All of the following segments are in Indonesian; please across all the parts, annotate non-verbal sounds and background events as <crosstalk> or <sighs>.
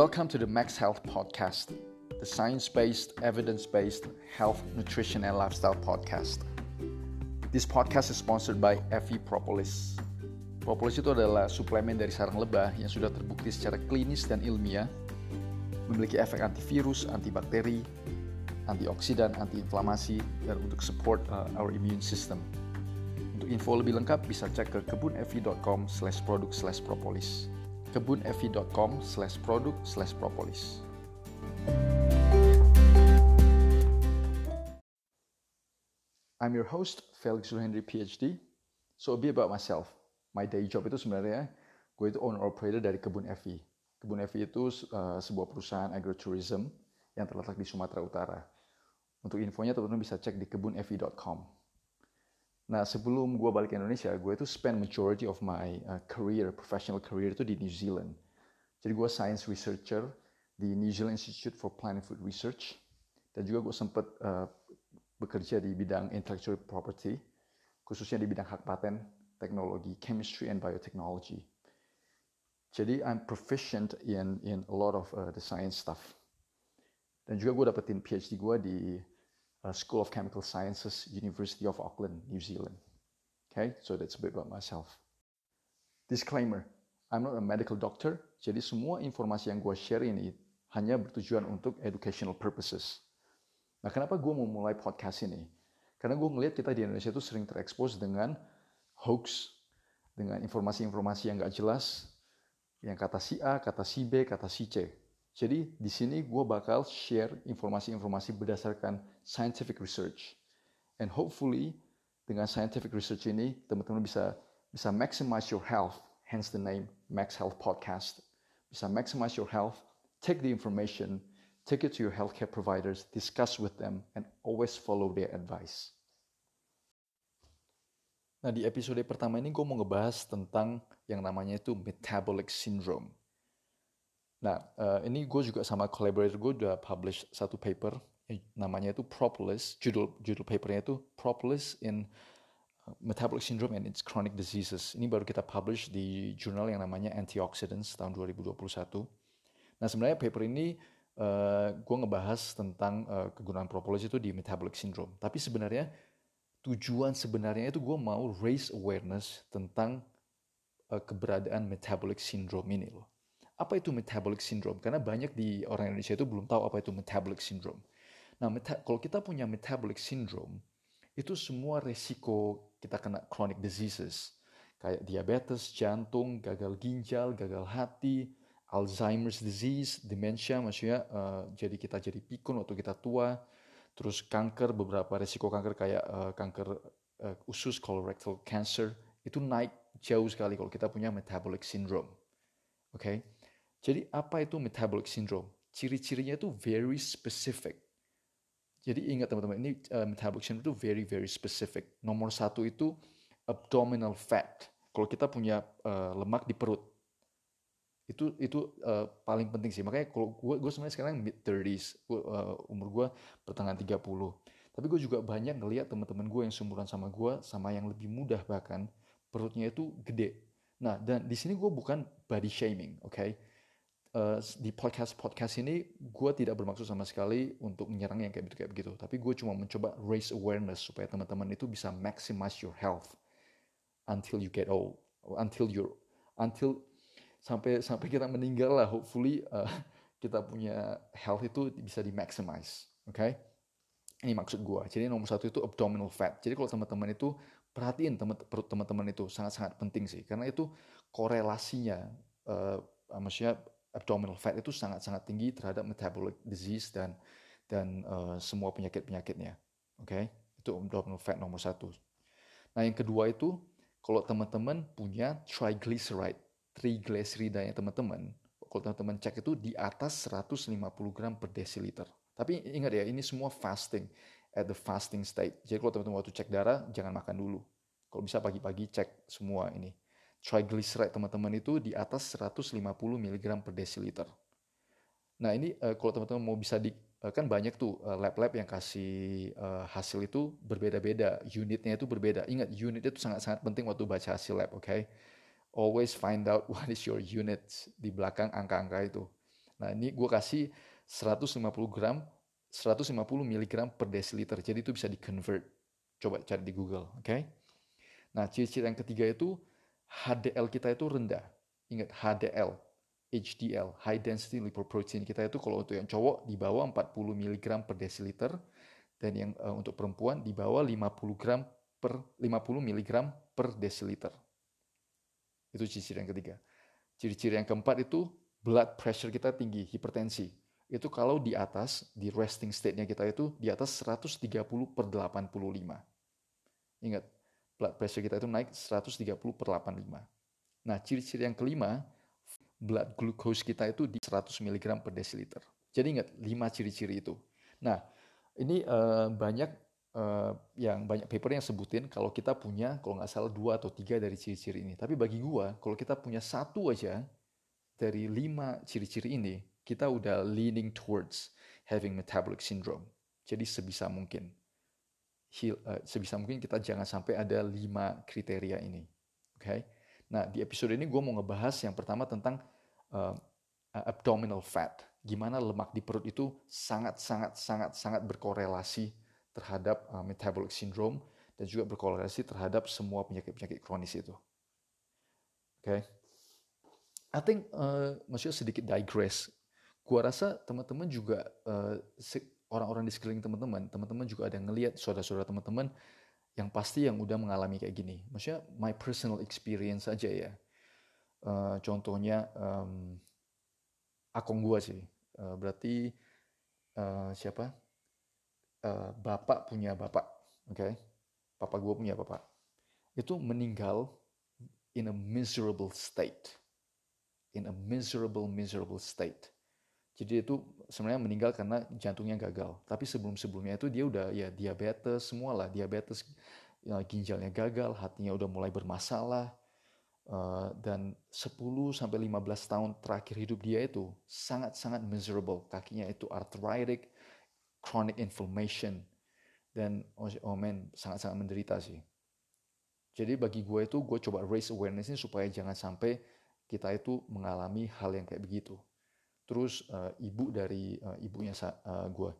Welcome to the Max Health Podcast, the science based, evidence based health, nutrition, and lifestyle podcast. This podcast is sponsored by Effie Propolis. Propolis itu adalah suplemen dari sarang lebah yang sudah terbukti secara klinis dan ilmiah memiliki efek antivirus, antibakteri, antioksidan, antiinflamasi, dan untuk support uh, our immune system. Untuk info lebih lengkap bisa cek ke kebunevi.com slash produk slash propolis kebunevi.com slash produk slash propolis I'm your host, Felix Henry PhD. So a bit about myself. My day job itu sebenarnya gue itu owner operator dari Kebun Evi. Kebun Evi itu uh, sebuah perusahaan agrotourism yang terletak di Sumatera Utara. Untuk infonya teman-teman bisa cek di kebunevi.com. Nah sebelum gue balik ke Indonesia, gue itu spend majority of my uh, career, professional career itu di New Zealand. Jadi gue science researcher di New Zealand Institute for Plant and Food Research. Dan juga gue sempat uh, bekerja di bidang intellectual property, khususnya di bidang hak paten, teknologi, chemistry, and biotechnology. Jadi I'm proficient in in a lot of uh, the science stuff. Dan juga gue dapetin PhD gue di uh, School of Chemical Sciences, University of Auckland, New Zealand. Okay, so that's a bit about myself. Disclaimer, I'm not a medical doctor, jadi semua informasi yang gue share ini hanya bertujuan untuk educational purposes. Nah, kenapa gue mau mulai podcast ini? Karena gue ngeliat kita di Indonesia itu sering terekspos dengan hoax, dengan informasi-informasi yang gak jelas, yang kata si A, kata si B, kata si C. Jadi di sini gue bakal share informasi-informasi berdasarkan scientific research. And hopefully dengan scientific research ini teman-teman bisa bisa maximize your health, hence the name Max Health Podcast. Bisa maximize your health, take the information, take it to your healthcare providers, discuss with them, and always follow their advice. Nah di episode pertama ini gue mau ngebahas tentang yang namanya itu metabolic syndrome. Nah uh, ini gue juga sama collaborator gue udah publish satu paper namanya itu Propolis, judul judul papernya itu Propolis in uh, Metabolic Syndrome and its Chronic Diseases. Ini baru kita publish di jurnal yang namanya Antioxidants tahun 2021. Nah sebenarnya paper ini uh, eh, gue ngebahas tentang uh, kegunaan propolis itu di metabolic syndrome. Tapi sebenarnya tujuan sebenarnya itu gue mau raise awareness tentang uh, keberadaan metabolic syndrome ini loh. Apa itu metabolic syndrome? Karena banyak di orang Indonesia itu belum tahu apa itu metabolic syndrome. Nah, kalau kita punya metabolic syndrome, itu semua resiko kita kena chronic diseases kayak diabetes, jantung, gagal ginjal, gagal hati, Alzheimer's disease, dementia, maksudnya uh, jadi kita jadi pikun waktu kita tua, terus kanker, beberapa resiko kanker kayak uh, kanker uh, usus, colorectal cancer, itu naik jauh sekali kalau kita punya metabolic syndrome. Oke, okay? Jadi apa itu metabolic syndrome? Ciri-cirinya itu very specific. Jadi ingat teman-teman, ini uh, metabolic syndrome itu very very specific. Nomor satu itu abdominal fat. Kalau kita punya uh, lemak di perut, itu itu uh, paling penting sih makanya kalau gue gue sebenarnya sekarang mid 30s gua, uh, umur gue pertengahan 30 tapi gue juga banyak ngelihat teman-teman gue yang seumuran sama gue sama yang lebih mudah bahkan perutnya itu gede nah dan di sini gue bukan body shaming oke okay? Uh, di podcast podcast ini gue tidak bermaksud sama sekali untuk menyerang yang kayak begitu kayak begitu. Tapi gue cuma mencoba raise awareness supaya teman-teman itu bisa maximize your health until you get old until you until sampai sampai kita meninggal lah hopefully uh, <laughs> kita punya health itu bisa di maximize oke okay? ini maksud gue jadi nomor satu itu abdominal fat. Jadi kalau teman-teman itu perhatiin teman perut teman-teman itu sangat-sangat penting sih. Karena itu korelasinya uh, maksudnya abdominal fat itu sangat-sangat tinggi terhadap metabolic disease dan dan uh, semua penyakit-penyakitnya oke okay? itu abdominal fat nomor satu nah yang kedua itu kalau teman-teman punya triglyceride triglyceridanya teman-teman, kalau teman-teman cek itu di atas 150 gram per desiliter. Tapi ingat ya, ini semua fasting, at the fasting state. Jadi kalau teman-teman waktu cek darah, jangan makan dulu. Kalau bisa pagi-pagi cek semua ini. Triglyceride teman-teman itu di atas 150 mg per desiliter. Nah ini uh, kalau teman-teman mau bisa di uh, kan banyak tuh uh, lab-lab yang kasih uh, hasil itu berbeda-beda, unitnya itu berbeda. Ingat unit itu sangat-sangat penting waktu baca hasil lab, oke? Okay? always find out <laughs> what is your unit di belakang angka-angka itu. Nah ini gue kasih 150 gram, 150 mg per desiliter. Jadi itu bisa di convert. Coba cari di Google, oke? Okay? Nah ciri-ciri yang ketiga itu HDL kita itu rendah. Ingat HDL, HDL, High Density Lipoprotein kita itu kalau untuk yang cowok di bawah 40 mg per desiliter dan yang uh, untuk perempuan di bawah 50 gram per 50 mg per desiliter. Itu ciri-ciri yang ketiga. Ciri-ciri yang keempat itu blood pressure kita tinggi, hipertensi. Itu kalau di atas, di resting state-nya kita itu di atas 130 per 85. Ingat, blood pressure kita itu naik 130 per 85. Nah, ciri-ciri yang kelima, blood glucose kita itu di 100 mg per desiliter. Jadi ingat, lima ciri-ciri itu. Nah, ini uh, banyak uh, yang banyak paper yang sebutin kalau kita punya kalau nggak salah dua atau tiga dari ciri-ciri ini. Tapi bagi gua, kalau kita punya satu aja dari lima ciri-ciri ini, kita udah leaning towards having metabolic syndrome. Jadi sebisa mungkin, sebisa mungkin kita jangan sampai ada lima kriteria ini. Oke? Okay? Nah di episode ini gue mau ngebahas yang pertama tentang uh, abdominal fat gimana lemak di perut itu sangat sangat sangat sangat berkorelasi terhadap uh, metabolic syndrome dan juga berkorelasi terhadap semua penyakit-penyakit kronis itu. Oke. Okay. I think uh, maksudnya sedikit digress. Gua rasa teman-teman juga uh, orang-orang di sekeliling teman-teman, teman-teman juga ada yang ngelihat saudara-saudara teman-teman yang pasti yang udah mengalami kayak gini. Maksudnya my personal experience aja ya. Uh, contohnya um, akong gua sih. Uh, berarti uh, siapa? Uh, bapak punya bapak, oke? Okay? Papa gua punya bapak. Itu meninggal in a miserable state, in a miserable miserable state. Jadi itu sebenarnya meninggal karena jantungnya gagal. Tapi sebelum-sebelumnya itu dia udah ya diabetes semualah, diabetes ya, ginjalnya gagal, hatinya udah mulai bermasalah, Uh, dan 10 sampai 15 tahun terakhir hidup dia itu sangat-sangat miserable. Kakinya itu arthritic, chronic inflammation dan oh, oh man sangat-sangat menderita sih. Jadi bagi gue itu gue coba raise awareness ini supaya jangan sampai kita itu mengalami hal yang kayak begitu. Terus uh, ibu dari uh, ibunya uh, gue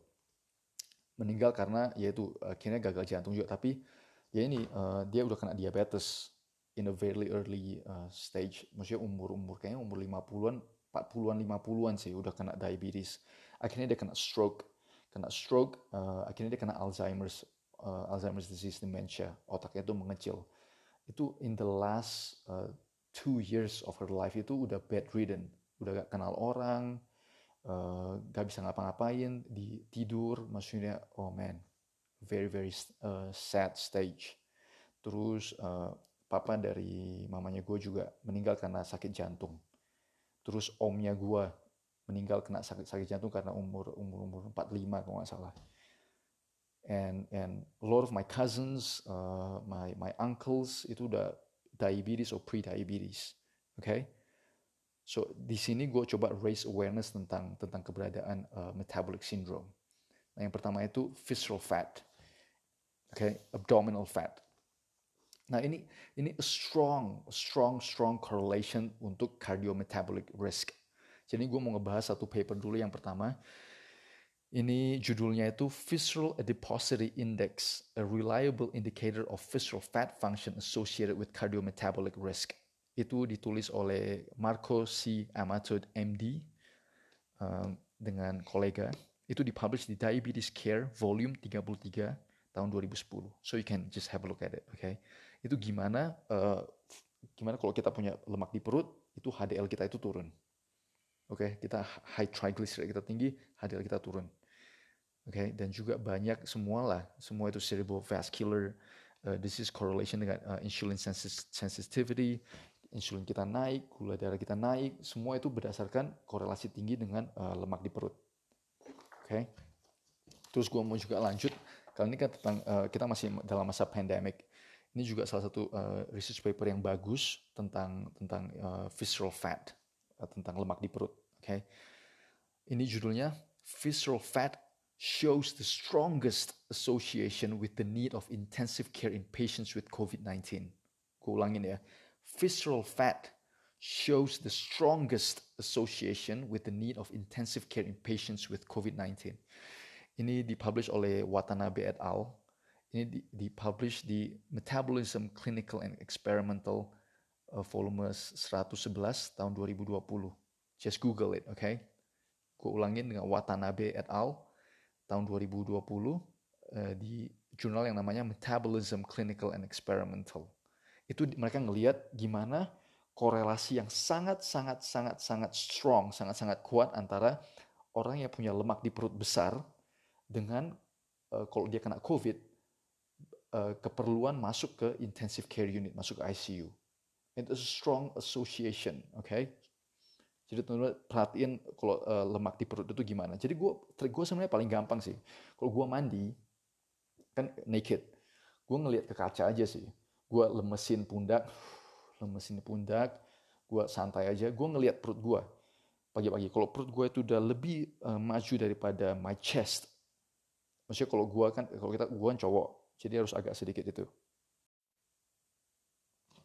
meninggal karena yaitu akhirnya gagal jantung juga tapi ya ini uh, dia udah kena diabetes in a very early uh, stage. Maksudnya umur-umur kayaknya umur 50-an, 40-an, 50-an sih udah kena diabetes. Akhirnya dia kena stroke. Kena stroke, uh, akhirnya dia kena Alzheimer's, uh, Alzheimer's disease dementia. Otaknya itu mengecil. Itu in the last uh, two years of her life itu udah bedridden. Udah gak kenal orang, uh, gak bisa ngapa-ngapain, di tidur, maksudnya oh man, very very uh, sad stage. Terus uh, papa dari mamanya gue juga meninggal karena sakit jantung. Terus omnya gue meninggal kena sakit sakit jantung karena umur umur umur 45 kalau nggak salah. And and a lot of my cousins, uh, my my uncles itu udah diabetes or pre-diabetes. Oke. Okay? So di sini gue coba raise awareness tentang tentang keberadaan uh, metabolic syndrome. Nah, yang pertama itu visceral fat. Okay? abdominal fat Nah ini ini a strong, strong, strong correlation untuk cardiometabolic risk. Jadi gue mau ngebahas satu paper dulu yang pertama. Ini judulnya itu Visceral Adiposity Index, a reliable indicator of visceral fat function associated with cardiometabolic risk. Itu ditulis oleh Marco C. Amatud, MD, um, dengan kolega. Itu dipublish di Diabetes Care, volume 33, tahun 2010. So you can just have a look at it, okay? itu gimana uh, gimana kalau kita punya lemak di perut itu HDL kita itu turun. Oke, okay? kita high triglyceride kita tinggi, HDL kita turun. Oke, okay? dan juga banyak semua lah, semua itu cerebrovascular uh, disease correlation dengan uh, insulin sensitivity, insulin kita naik, gula darah kita naik, semua itu berdasarkan korelasi tinggi dengan uh, lemak di perut. Oke. Okay? Terus gue mau juga lanjut, kali ini kan tentang uh, kita masih dalam masa pandemic. Ini juga salah satu uh, research paper yang bagus tentang tentang uh, visceral fat, uh, tentang lemak di perut. Oke, okay? ini judulnya Visceral Fat shows the strongest association with the need of intensive care in patients with COVID-19. Gue ulangin ya, visceral fat shows the strongest association with the need of intensive care in patients with COVID-19. Ini dipublish oleh Watanabe et al. Ini dipublish di Metabolism Clinical and Experimental uh, volume 111 tahun 2020. Just Google it, okay? Gue ulangin dengan Watanabe et al. tahun 2020 uh, di jurnal yang namanya Metabolism Clinical and Experimental. Itu mereka ngelihat gimana korelasi yang sangat sangat sangat sangat strong, sangat sangat kuat antara orang yang punya lemak di perut besar dengan uh, kalau dia kena COVID uh, keperluan masuk ke intensive care unit, masuk ke ICU. It's a strong association, oke? Okay? Jadi teman-teman perhatiin kalau uh, lemak di perut itu gimana. Jadi gue, gue sebenarnya paling gampang sih. Kalau gue mandi, kan naked, gue ngelihat ke kaca aja sih. Gue lemesin pundak, <sighs> lemesin pundak, gue santai aja, gue ngelihat perut gue pagi-pagi. Kalau perut gue itu udah lebih uh, maju daripada my chest, maksudnya kalau gue kan, kalau kita gue kan cowok, jadi harus agak sedikit itu.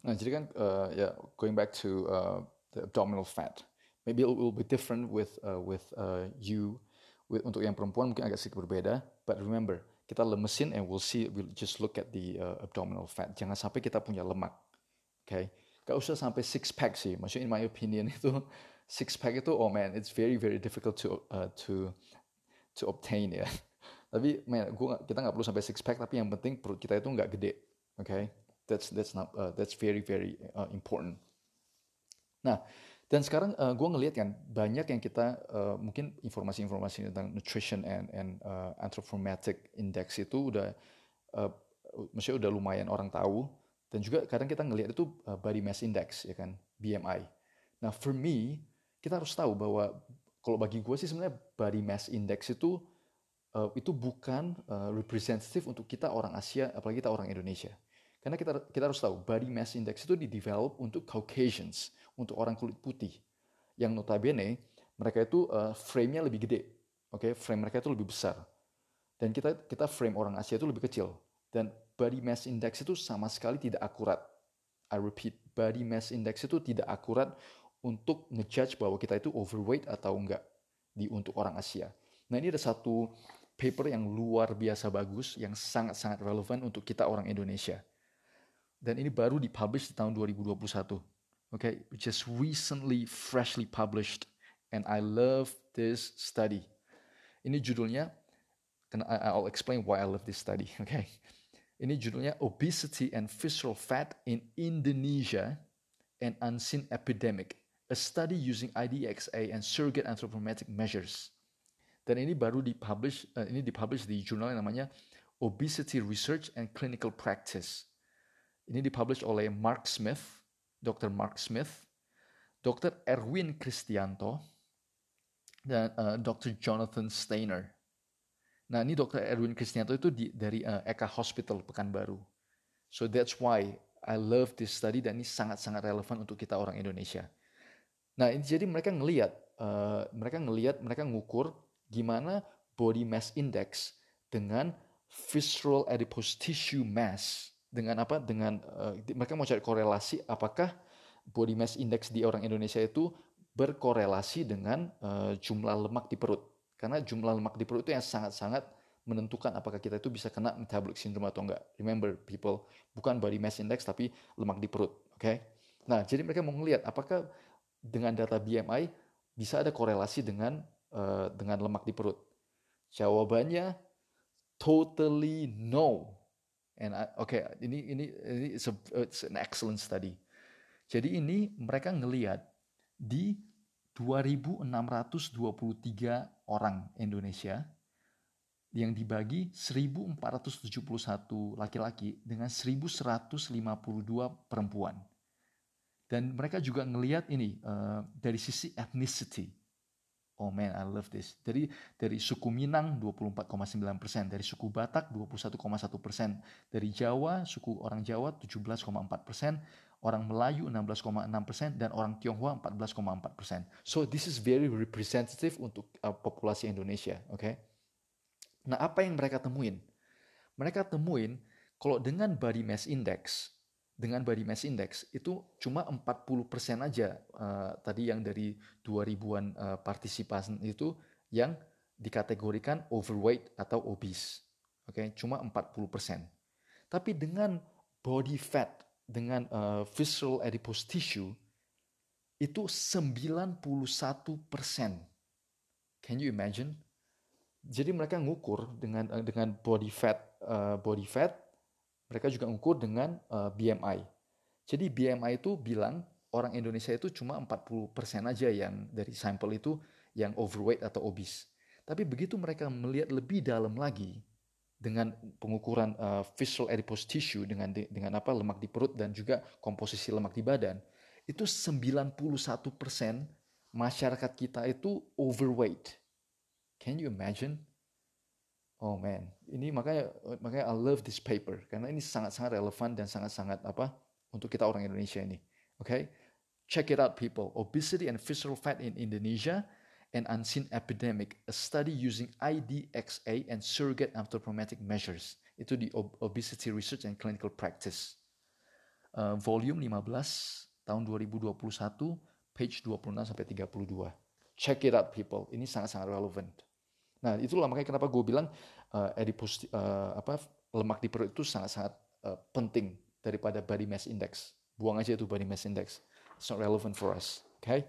Nah, jadi kan uh, ya yeah, going back to uh, the abdominal fat, maybe it will be different with uh, with uh, you. With, untuk yang perempuan mungkin agak sedikit berbeda, but remember kita lemesin and we'll see, we'll just look at the uh, abdominal fat. Jangan sampai kita punya lemak, oke? Okay? gak usah sampai six pack sih. Maksudnya in my opinion <laughs> itu six pack itu oh man it's very very difficult to uh, to to obtain ya. <laughs> tapi man, gua kita nggak perlu sampai six pack tapi yang penting perut kita itu nggak gede. Oke, okay? that's that's not uh, that's very very uh, important. Nah, dan sekarang uh, gue ngelihat kan banyak yang kita uh, mungkin informasi-informasi tentang nutrition and and uh, anthropometric index itu udah uh, maksudnya udah lumayan orang tahu dan juga kadang kita ngelihat itu body mass index ya kan, BMI. Nah, for me, kita harus tahu bahwa kalau bagi gue sih sebenarnya body mass index itu uh, itu bukan uh, representatif untuk kita orang Asia, apalagi kita orang Indonesia. Karena kita kita harus tahu body mass index itu didevelop untuk Caucasians, untuk orang kulit putih. Yang notabene mereka itu uh, frame-nya lebih gede. Oke, okay? frame mereka itu lebih besar. Dan kita kita frame orang Asia itu lebih kecil. Dan body mass index itu sama sekali tidak akurat. I repeat, body mass index itu tidak akurat untuk ngejudge bahwa kita itu overweight atau enggak di untuk orang Asia. Nah ini ada satu paper yang luar biasa bagus, yang sangat-sangat relevan untuk kita orang Indonesia. Dan ini baru dipublish di tahun 2021. Okay, which just recently freshly published and I love this study. Ini judulnya, and I'll explain why I love this study. <laughs> Okay, ini judulnya Obesity and Visceral Fat in Indonesia an Unseen Epidemic, a study using IDXA and surrogate anthropometric measures. Dan ini baru dipublish, uh, ini dipublish di jurnal yang namanya Obesity Research and Clinical Practice. Ini dipublish oleh Mark Smith, Dr. Mark Smith, Dr. Erwin Kristianto, dan uh, Dr. Jonathan Steiner. Nah ini Dr. Erwin Kristianto itu di, dari uh, Eka Hospital Pekanbaru. So that's why I love this study dan ini sangat-sangat relevan untuk kita orang Indonesia. Nah ini jadi mereka ngelihat, uh, mereka ngelihat, mereka ngukur gimana body mass index dengan visceral adipose tissue mass dengan apa? Dengan uh, mereka mau cari korelasi apakah body mass index di orang Indonesia itu berkorelasi dengan uh, jumlah lemak di perut. Karena jumlah lemak di perut itu yang sangat-sangat menentukan apakah kita itu bisa kena metabolic syndrome atau enggak. Remember people, bukan body mass index tapi lemak di perut, oke? Okay? Nah, jadi mereka mau ngelihat apakah dengan data BMI bisa ada korelasi dengan uh, dengan lemak di perut. Jawabannya totally no. And oke, okay, ini ini ini it's, a, it's an excellent study. Jadi ini mereka ngelihat di 2.623 orang Indonesia yang dibagi 1.471 laki-laki dengan 1.152 perempuan. Dan mereka juga ngelihat ini uh, dari sisi ethnicity. Oh man, I love this. Dari dari suku Minang 24,9 persen, dari suku Batak 21,1 persen, dari Jawa suku orang Jawa 17,4 persen, orang Melayu 16,6% dan orang Tionghoa 14,4%. So this is very representative untuk uh, populasi Indonesia, oke? Okay? Nah, apa yang mereka temuin? Mereka temuin kalau dengan body mass index dengan body mass index itu cuma 40% aja uh, tadi yang dari 2000-an uh, partisipan itu yang dikategorikan overweight atau obese. Oke, okay? cuma 40%. Tapi dengan body fat dengan uh, visceral adipose tissue itu 91%. Can you imagine? Jadi mereka ngukur dengan dengan body fat uh, body fat mereka juga ngukur dengan uh, eh, BMI. Jadi BMI itu bilang orang Indonesia itu cuma 40% aja yang dari sampel itu yang overweight atau obese. Tapi begitu mereka melihat lebih dalam lagi dengan pengukuran uh, visceral adipose tissue dengan dengan apa lemak di perut dan juga komposisi lemak di badan, itu 91% masyarakat kita itu overweight. Can you imagine? Oh man, ini makanya makanya I love this paper karena ini sangat-sangat relevan dan sangat-sangat apa untuk kita orang Indonesia ini. Oke, okay? check it out people. Obesity and visceral fat in Indonesia, an unseen epidemic. A study using IDXA and surrogate anthropometric measures. Itu di Obesity Research and Clinical Practice. Uh, volume 15 tahun 2021, page 26 sampai 32. Check it out people. Ini sangat-sangat relevant. Nah, itulah makanya kenapa gue bilang uh, adipose uh, apa lemak di perut itu sangat-sangat uh, penting daripada body mass index. Buang aja itu body mass index. It's not relevant for us. Oke. Okay?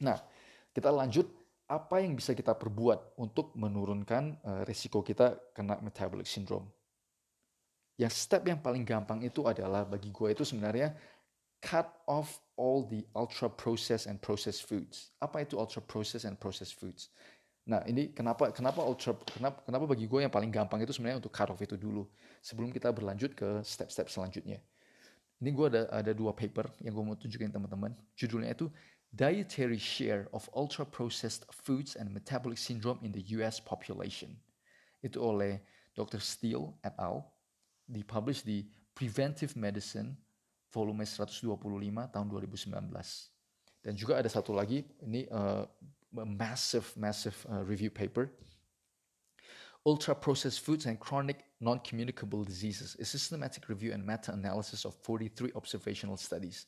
Nah, kita lanjut apa yang bisa kita perbuat untuk menurunkan uh, risiko kita kena metabolic syndrome. Yang step yang paling gampang itu adalah bagi gue itu sebenarnya cut off all the ultra processed and processed foods. Apa itu ultra processed and processed foods? Nah ini kenapa kenapa ultra kenapa kenapa bagi gue yang paling gampang itu sebenarnya untuk cut off itu dulu sebelum kita berlanjut ke step-step selanjutnya. Ini gue ada ada dua paper yang gue mau tunjukin teman-teman. Judulnya itu Dietary Share of Ultra Processed Foods and Metabolic Syndrome in the U.S. Population. Itu oleh Dr. Steele et al. Dipublish di Preventive Medicine volume 125 tahun 2019. Dan juga ada satu lagi ini uh, a massive, massive uh, review paper. Ultra processed foods and chronic non communicable diseases, a systematic review and meta analysis of 43 observational studies.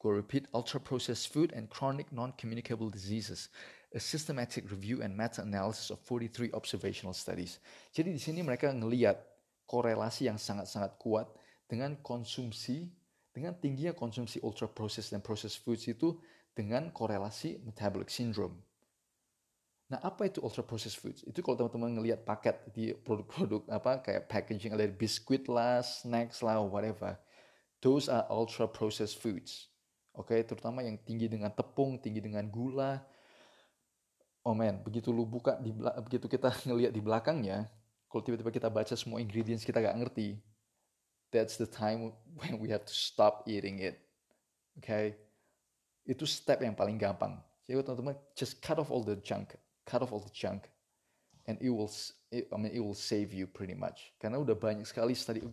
Go repeat ultra processed food and chronic non communicable diseases, a systematic review and meta analysis of 43 observational studies. Jadi di sini mereka ngeliat korelasi yang sangat-sangat kuat dengan konsumsi, dengan tingginya konsumsi ultra processed dan processed foods itu dengan korelasi metabolic syndrome. Nah, apa itu ultra processed foods? Itu kalau teman-teman ngelihat paket di produk-produk apa kayak packaging ada biskuit lah, snacks lah, whatever. Those are ultra processed foods. Oke, okay? terutama yang tinggi dengan tepung, tinggi dengan gula. Oh man, begitu lu buka di begitu kita <laughs> ngelihat di belakangnya, kalau tiba-tiba kita baca semua ingredients kita gak ngerti, that's the time when we have to stop eating it. Oke, okay? itu step yang paling gampang. Jadi teman-teman just cut off all the junk cut off all the junk and it will I mean it will save you pretty much. Karena udah banyak sekali study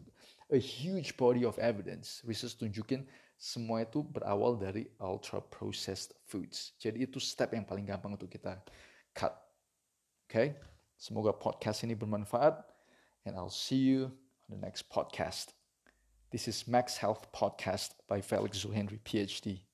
a huge body of evidence research tunjukin semua itu berawal dari ultra processed foods. Jadi itu step yang paling gampang untuk kita cut. Oke okay? semoga podcast ini bermanfaat and I'll see you on the next podcast. This is Max Health Podcast by Felix Zulhenry PhD